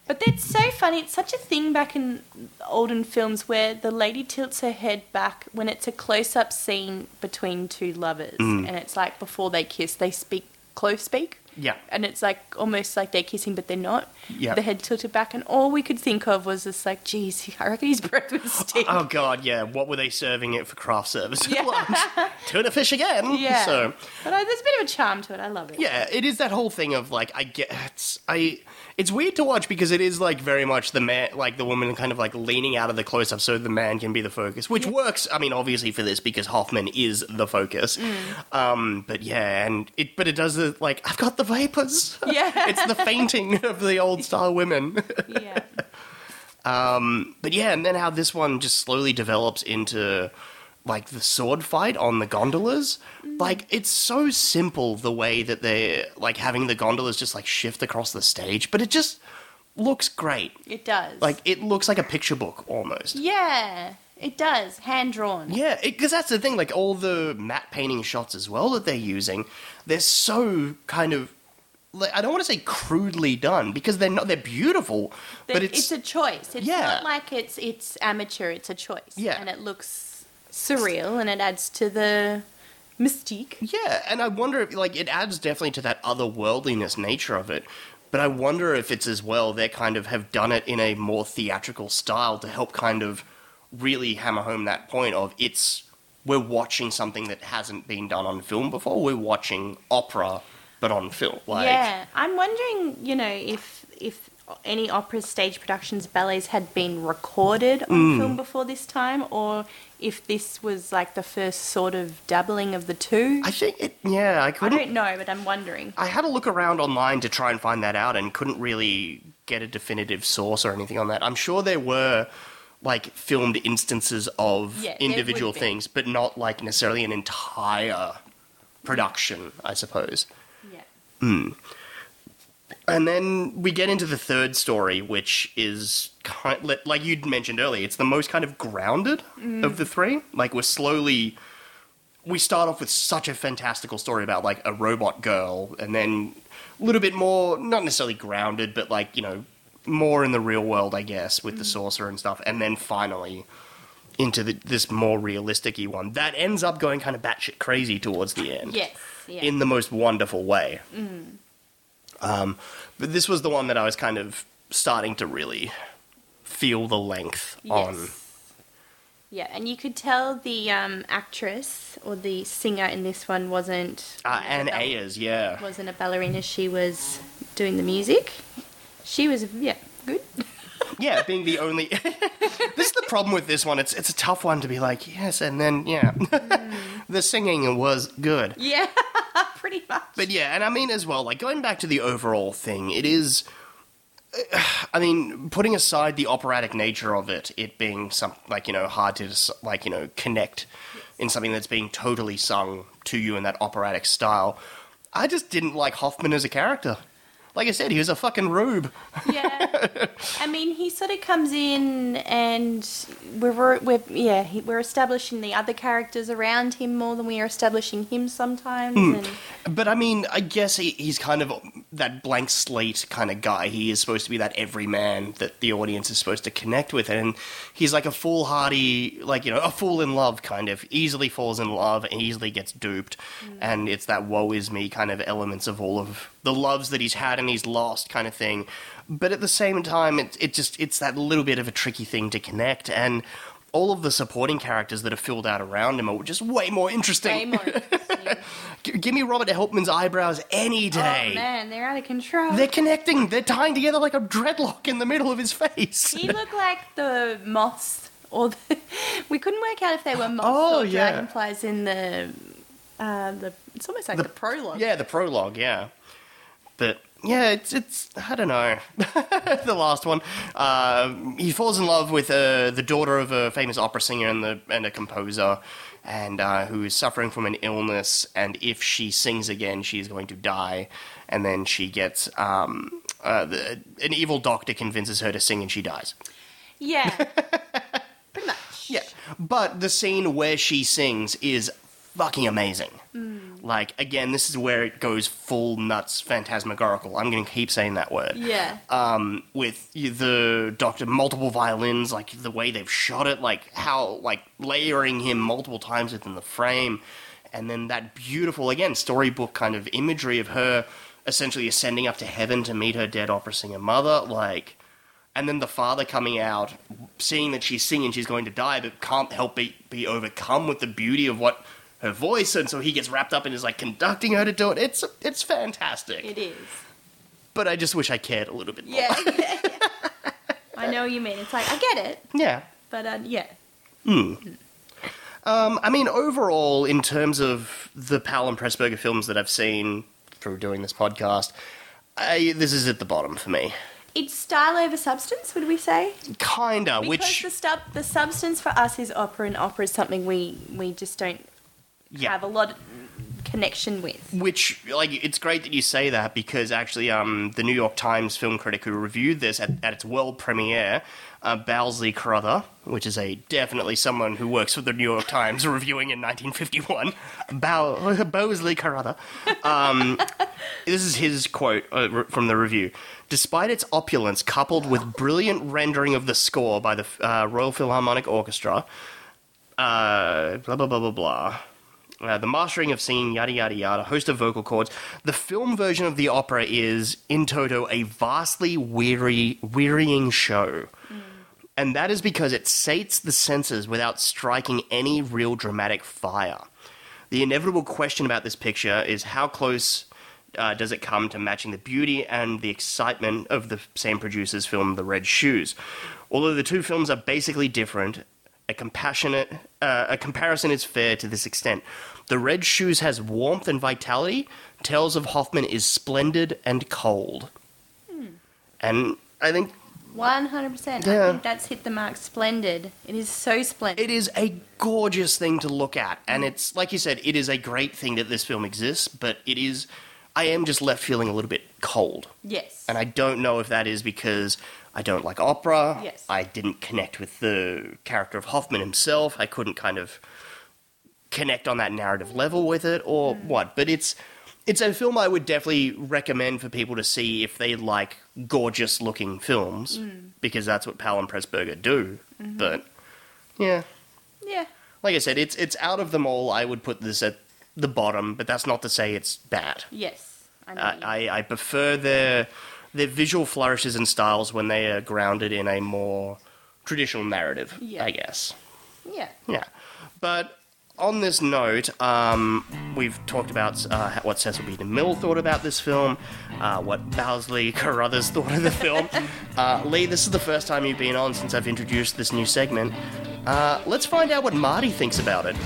But that's so funny. It's such a thing back in olden films where the lady tilts her head back when it's a close up scene between two lovers. Hmm. And it's like before they kiss, they speak close speak. Yeah. And it's like almost like they're kissing, but they're not. Yeah. The head tilted back, and all we could think of was just like, geez, *laughs* I reckon his breath would stink. Oh god, yeah. What were they serving it for craft service Yeah. *laughs* lunch? Tuna fish again. *laughs* yeah. So But uh, there's a bit of a charm to it. I love it. yeah, it is that whole thing of like I get it's I it's weird to watch because it is like very much the man like the woman kind of like leaning out of the close up so the man can be the focus, which works. I mean, obviously for this because Hoffmann is the focus. Mm. Um, but yeah, and it but it does the like I've got the vapors. Yeah. it's the fainting of the old style women. Yeah. *laughs* Um, But yeah, and then how this one just slowly develops into like the sword fight on the gondolas. Like it's so simple the way that they're like having the gondolas just like shift across the stage, but it just looks great. It does. Like it looks like a picture book almost. yeah, it does. Hand drawn. Yeah, because that's the thing. Like all the matte painting shots as well that they're using, they're so kind of. Like, I don't want to say crudely done because they're not. They're beautiful, but it's, a choice. It's Yeah. not like it's it's amateur. It's a choice. Yeah. And it looks surreal, and it adds to the mystique. Yeah, and I wonder if like it adds definitely to that otherworldliness nature of it. But I wonder if it's as well they kind of have done it in a more theatrical style to help kind of really hammer home that point of it's we're watching something that hasn't been done on film before. We're watching opera, but on film. Like, yeah, I'm wondering, you know, if if any opera stage productions, ballets had been recorded on Mm. film before this time, or if this was like the first sort of doubling of the two. I think it. Yeah, I I couldn't. don't know, but I'm wondering. I had a look around online to try and find that out and couldn't really get a definitive source or anything on that. I'm sure there were like filmed instances of Yeah, individual things, but not like necessarily an entire production, I suppose. Yeah. And then we get into the third story, which is kind like- like you'd mentioned earlier. It's the most kind of grounded mm. of the three. Like we're slowly, we start off with such a fantastical story about like a robot girl, and then a little bit more, not necessarily grounded, but like you know, more in the real world, I guess, with the mm. sorcerer and stuff. And then finally into the, this more realistic-y one that ends up going kind of batshit crazy towards the end Yes. Yeah. in the most wonderful way. Um, but this was the one that I was kind of starting to really feel the length on. Yes. Yeah, and you could tell the um, actress or the singer in this one wasn't Uh, Ann wasn't Ayars, yeah. wasn't a ballerina. She was doing the music. She was yeah good. Yeah, being the only. *laughs* this is the problem with this one. It's it's a tough one to be like yes, and then yeah, *laughs* the singing was good. Yeah, *laughs* pretty much. But yeah, and I mean as well, like going back to the overall thing, it is. *sighs* I mean, putting aside the operatic nature of it, it being some like you know hard to like you know connect in something that's being totally sung to you in that operatic style. I just didn't like Hoffmann as a character. Like I said, he was a fucking rube. yeah, I mean, he sort of comes in, and we're we're yeah he, we're establishing the other characters around him more than we are establishing him sometimes. Hmm. And But I mean, I guess he, he's kind of that blank slate kind of guy. He is supposed to be that everyman that the audience is supposed to connect with, and he's like a foolhardy, like you know, a fool in love kind of. Easily falls in love and easily gets duped, hmm. and it's that woe is me kind of elements of all of the loves that he's had and he's lost kind of thing. But at the same time, it it just it's that little bit of a tricky thing to connect and. All of the supporting characters that are filled out around him are just way more interesting. way more. interesting. *laughs* Give me Robert Helpmann's eyebrows any day. Oh man, they're out of control. They're connecting. They're tying together like a dreadlock in the middle of his face. He looked like the moths, or the, *laughs* we couldn't work out if they were moths Oh, or yeah. dragonflies in the uh, the. It's almost like the, prologue. yeah, the prologue. Yeah, but yeah, it's it's I don't know. *laughs* the last one, uh, he falls in love with uh, the daughter of a famous opera singer and the and a composer, and uh, who is suffering from an illness. And if she sings again, she is going to die. And then she gets um, uh, the, an evil doctor convinces her to sing, and she dies. yeah, *laughs* pretty much. Yeah, but the scene where she sings is fucking amazing. Like again, this is where it goes full nuts phantasmagorical. I'm going to keep saying that word. yeah, Um, with the doctor, multiple violins, like the way they've shot it, like how like layering him multiple times within the frame, and then that beautiful again storybook kind of imagery of her essentially ascending up to heaven to meet her dead opera singer mother, like and then the father coming out, seeing that she's singing, she's going to die, but can't help be, be overcome with the beauty of what her voice, and so he gets wrapped up and is like conducting her to do it. It's it's fantastic, it is. but I just wish I cared a little bit more. Yeah, yeah, *laughs* yeah. I know what you mean. It's like I get it, yeah. but uh, yeah, Um, I mean, overall, in terms of the Powell and Pressburger films that I've seen through doing this podcast, I, this is at the bottom for me. it's style over substance. Would we say? Kinda, Because which the stuff, the substance for us is opera, and opera is something we we just don't yeah, have a lot of connection with. which like it's great that you say that because actually um, the new york times film critic who reviewed this at, at its world premiere uh, Bowsley Carruthers, which is a definitely someone who works for the New York Times, *laughs* reviewing in 1951. Bow- Bowsley Carruthers. Um, *laughs* this is his quote uh, from the review. Despite its opulence, coupled with brilliant rendering of the score by the uh, Royal Philharmonic Orchestra, uh, blah blah blah blah blah. Uh, the mastering of singing, yada yada yada, host of vocal cords. The film version of the opera is, in toto, a vastly weary, wearying show. And that is because it sates the senses without striking any real dramatic fire. The inevitable question about this picture is how close uh, does it come to matching the beauty and the excitement of the same producer's film, The Red Shoes? Although the two films are basically different, a compassionate uh, a comparison is fair to this extent. The Red Shoes has warmth and vitality. Tales of Hoffmann is splendid and cold. And I think One hundred percent. Yeah. I think that's hit the mark. Splendid. It is so splendid. it is a gorgeous thing to look at, and it's like you said, it is a great thing that this film exists. But it is, I am just left feeling a little bit cold. yes. And I don't know if that is because I don't like opera. Yes. I didn't connect with the character of Hoffmann himself. I couldn't kind of connect on that narrative level with it or mm. what. But it's it's a film I would definitely recommend for people to see if they like gorgeous looking films mm. because that's what Powell and Pressburger do. Mm-hmm. But yeah, yeah. like I said, it's it's out of them all. I would put this at the bottom, but that's not to say it's bad. Yes. I. I, I, I prefer their their visual flourishes and styles when they are grounded in a more traditional narrative. Yeah. I guess. yeah. Yeah, but on this note, um, we've talked about uh, what Cecil B. DeMille thought about this film, uh, what Bowsley *laughs* Carruthers thought of the film. *laughs* Uh, Lee, this is the first time you've been on since I've introduced this new segment. Uh, let's find out what Marty thinks about it.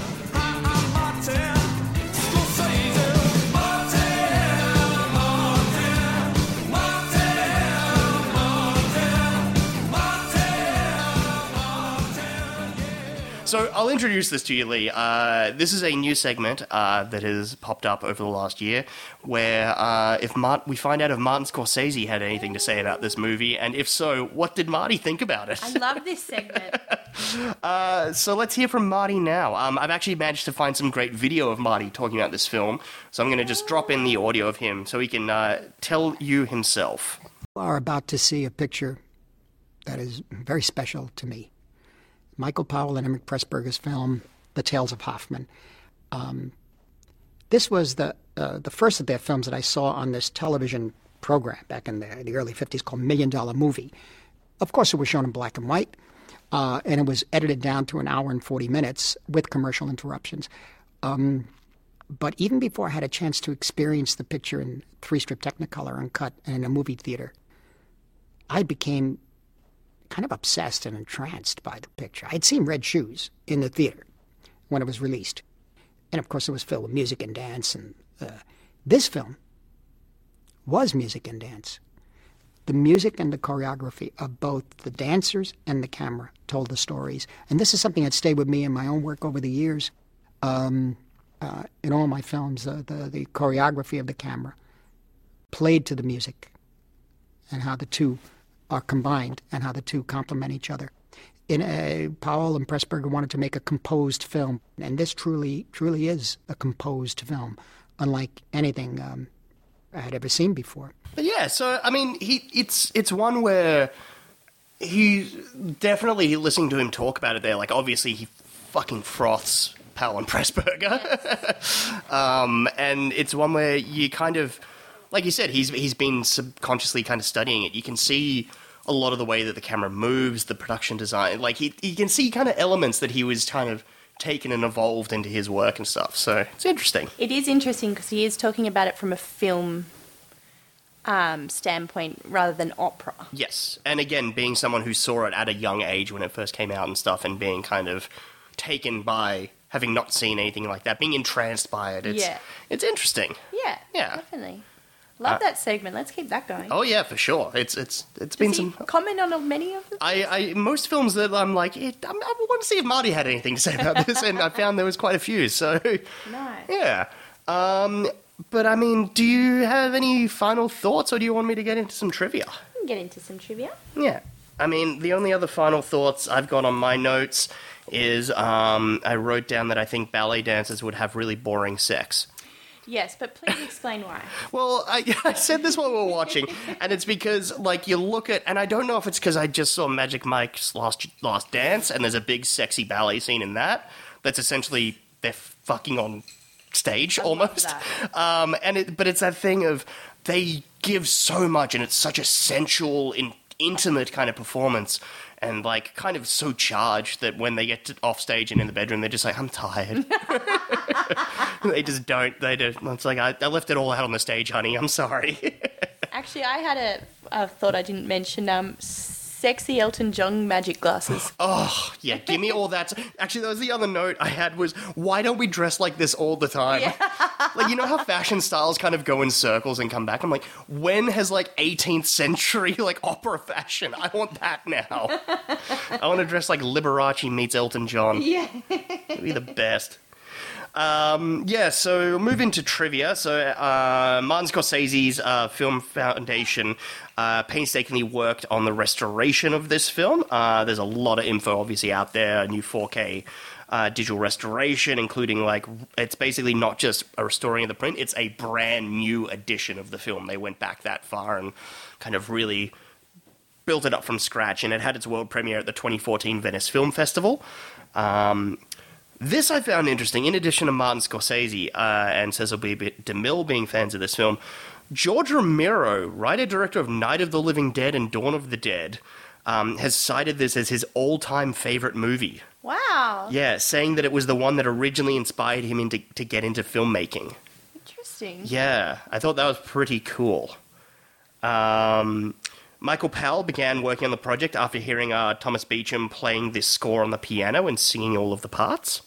So I'll introduce this to you, Lee. Uh, this is a new segment uh, that has popped up over the last year, where uh, if Mart- we find out if Martin Scorsese had anything to say about this movie, and if so, what did Marty think about it? I love this segment. *laughs* Uh, so let's hear from Marty now. Um, I've actually managed to find some great video of Marty talking about this film, so I'm going to just drop in the audio of him so he can uh, tell you himself. You are about to see a picture that is very special to me. Michael Powell and Emeric Pressburger's film, The Tales of Hoffmann. Um, this was the uh, the first of their films that I saw on this television program back in the, the early 50s called Million Dollar Movie. Of course, it was shown in black and white, uh, and it was edited down to an hour and 40 minutes with commercial interruptions. Um, but even before I had a chance to experience the picture in three strip Technicolor uncut and in a movie theater, I became kind of obsessed and entranced by the picture. I had seen Red Shoes in the theater when it was released. And of course, it was filled with music and dance. And uh, this film was music and dance. The music and the choreography of both the dancers and the camera told the stories. And this is something that stayed with me in my own work over the years. Um, uh, in all my films, uh, the, the choreography of the camera played to the music and how the two are combined and how the two complement each other. In a, Powell and Pressburger wanted to make a composed film, and this truly, truly is a composed film, unlike anything um, I had ever seen before. But yeah, so I mean, he it's it's one where he definitely listening to him talk about it there. Like, obviously, he fucking froths Powell and *laughs* Pressburger, um, and it's one where you kind of, like you said, he's he's been subconsciously kind of studying it. You can see a lot of the way that the camera moves, the production design. Like, he you can see kind of elements that he was kind of taken and evolved into his work and stuff. So it's interesting. It is interesting because he is talking about it from a film um, standpoint rather than opera. Yes, and again, being someone who saw it at a young age when it first came out and stuff, and being kind of taken by having not seen anything like that, being entranced by it, it's Yeah. it's interesting. Yeah, Yeah. definitely. Love that segment. Let's keep that going. Oh yeah, for sure. It's it's it's Does been he some. comment on many of them? I, I most films that I'm like, eh, I'm- I want to see if Marty had anything to say about this, and I found there was quite a few. So Nice. yeah. Um, but I mean, do you have any final thoughts, or do you want me to get into some trivia? We can get into some trivia. Yeah. I mean, the only other final thoughts I've got on my notes is um, I wrote down that I think ballet dancers would have really boring sex. Yes, but please explain why. *laughs* Well, I, *laughs* I said this while we were watching, and it's because, like, you look at, and I don't know if it's because I just saw Magic Mike's Last Last Dance, and there's a big sexy ballet scene in that. That's essentially they're fucking on stage love almost. Um, and it, but it's that thing of they give so much, and it's such a sensual, in, intimate kind of performance. And like, kind of so charged that when they get to off stage and in the bedroom, they're just like, "I'm tired." *laughs* *laughs* they just don't. They just. It's like I, I left it all out on the stage, honey. I'm sorry. *laughs* Actually, I had a, a thought I didn't mention. Um, sexy Elton John magic glasses. *gasps* Oh, yeah, give me all that. Actually, that was the other note I had was why don't we dress like this all the time? *laughs* like you know how fashion styles kind of go in circles and come back. I'm like, when has like 18th century like opera fashion? I want that now. I want to dress like Liberace meets Elton John. Yeah. It'd be the best. Um, yeah, so we'll move into trivia. So, uh, Martin Scorsese's uh, Film Foundation uh, painstakingly worked on the restoration of this film. Uh, there's a lot of info, obviously, out there. A new 4K uh, digital restoration, including like it's basically not just a restoring of the print; it's a brand new edition of the film. They went back that far and kind of really built it up from scratch, and it had its world premiere at the 2014 Venice Film Festival. Um, this I found interesting. In addition to Martin Scorsese uh, and Cecil B. DeMille being fans of this film, George Romero, writer director of Night of the Living Dead and Dawn of the Dead, um, has cited this as his all-time favorite movie. Wow. Yeah, saying that it was the one that originally inspired him into, to get into filmmaking. Interesting. Yeah, I thought that was pretty cool. Um, Michael Powell began working on the project after hearing uh, Thomas Beecham playing this score on the piano and singing all of the parts.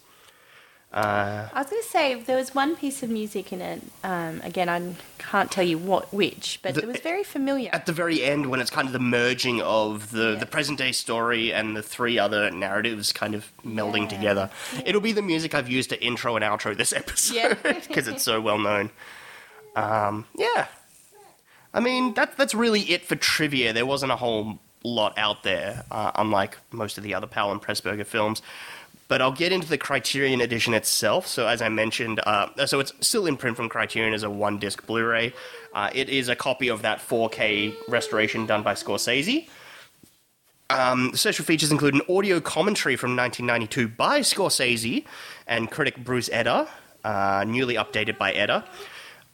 I was going to say there was one piece of music in it. Um, again, I can't tell you what which, but The- it was very familiar. At the very end, when it's kind of the merging of the, Yeah. the present day story and the three other narratives kind of melding Yeah. together, it'll be the music I've used to intro and outro this *laughs* episode Yeah. *laughs* because it's so well known. Um, yeah, I mean that that's really it for trivia. There wasn't a whole lot out there, uh, unlike most of the other Powell and Pressburger films. But I'll get into the Criterion edition itself. So, as I mentioned, uh, so it's still in print from Criterion as a one disc Blu ray. Uh, it is a copy of that 4K restoration done by Scorsese. Um, the special features include an audio commentary from 1992 by Scorsese and critic Bruce Eder, uh, newly updated by Eder.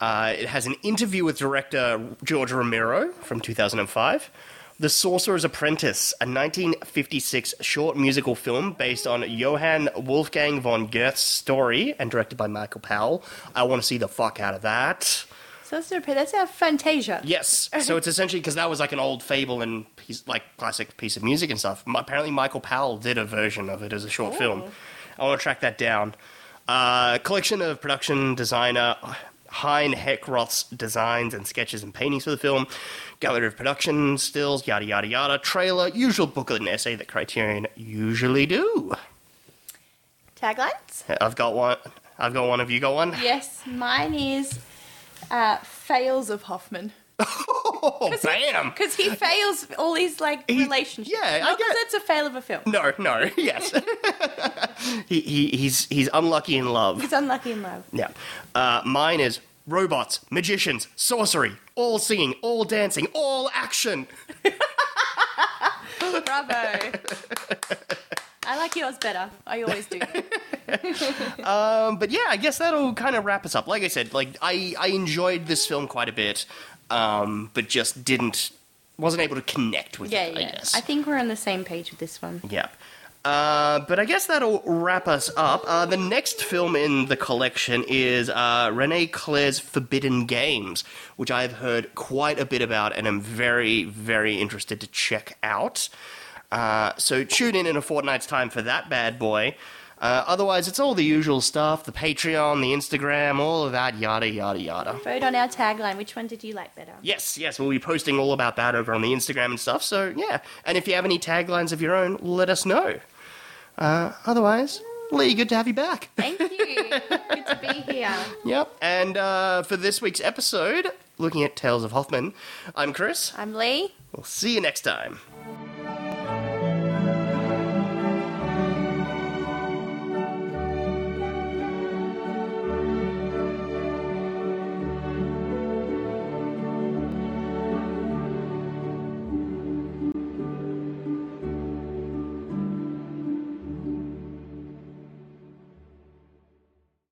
Uh, it has an interview with director George Romero from 2005. The Sorcerer's Apprentice, a 1956 short musical film based on Johann Wolfgang von Goethe's story and directed by Michael Powell. I want to see the fuck out of that. so that's, a, that's a Fantasia. Yes. So it's essentially because that was like an old fable and piece, like classic piece of music and stuff. Apparently, Michael Powell did a version of it as a short film. I want to track that down. Uh, collection of production designer Hein Heckroth's designs and sketches and paintings for the film. Gallery of production stills, yada yada yada. Trailer, usual booklet and essay that Criterion usually do. Taglines? I've got one. I've got one. Have you got one? Yes, mine is uh, fails of Hoffmann. *laughs* Oh, bam! Because he fails all his like He- relationships. yeah, I Not 'cause get- it's a fail of a film. No, no, *laughs* yes. *laughs* he, he, he's, he's unlucky in love. He's unlucky in love. Yeah. Uh, mine is robots, magicians, sorcery, all singing, all dancing, all action. *laughs* Bravo. I like yours better. I always do. *laughs* Um, but yeah, I guess that'll kind of wrap us up. Like I said, like I, I enjoyed this film quite a bit, um, but just didn't wasn't able to connect with Yeah, it. I yeah. guess. I think we're on the same page with this one. Yeah. Uh, but I guess that'll wrap us up. Uh, the next film in the collection is uh, Rene Claire's Forbidden Games, which I've heard quite a bit about and am very, very interested to check out. Uh, so tune in in a fortnight's time for that bad boy. Uh, otherwise, it's all the usual stuff the Patreon, the Instagram, all of that, yada, yada, yada. Vote on our tagline. Which one did you like better? Yes, yes, we'll be posting all about that over on the Instagram and stuff. So yeah, and if you have any taglines of your own, let us know. Uh, otherwise, Lee, good to have you back. Thank you. Good to be here. *laughs* Yep. And uh, for this week's episode, looking at Tales of Hoffmann, I'm Chris. I'm Lee. We'll see you next time.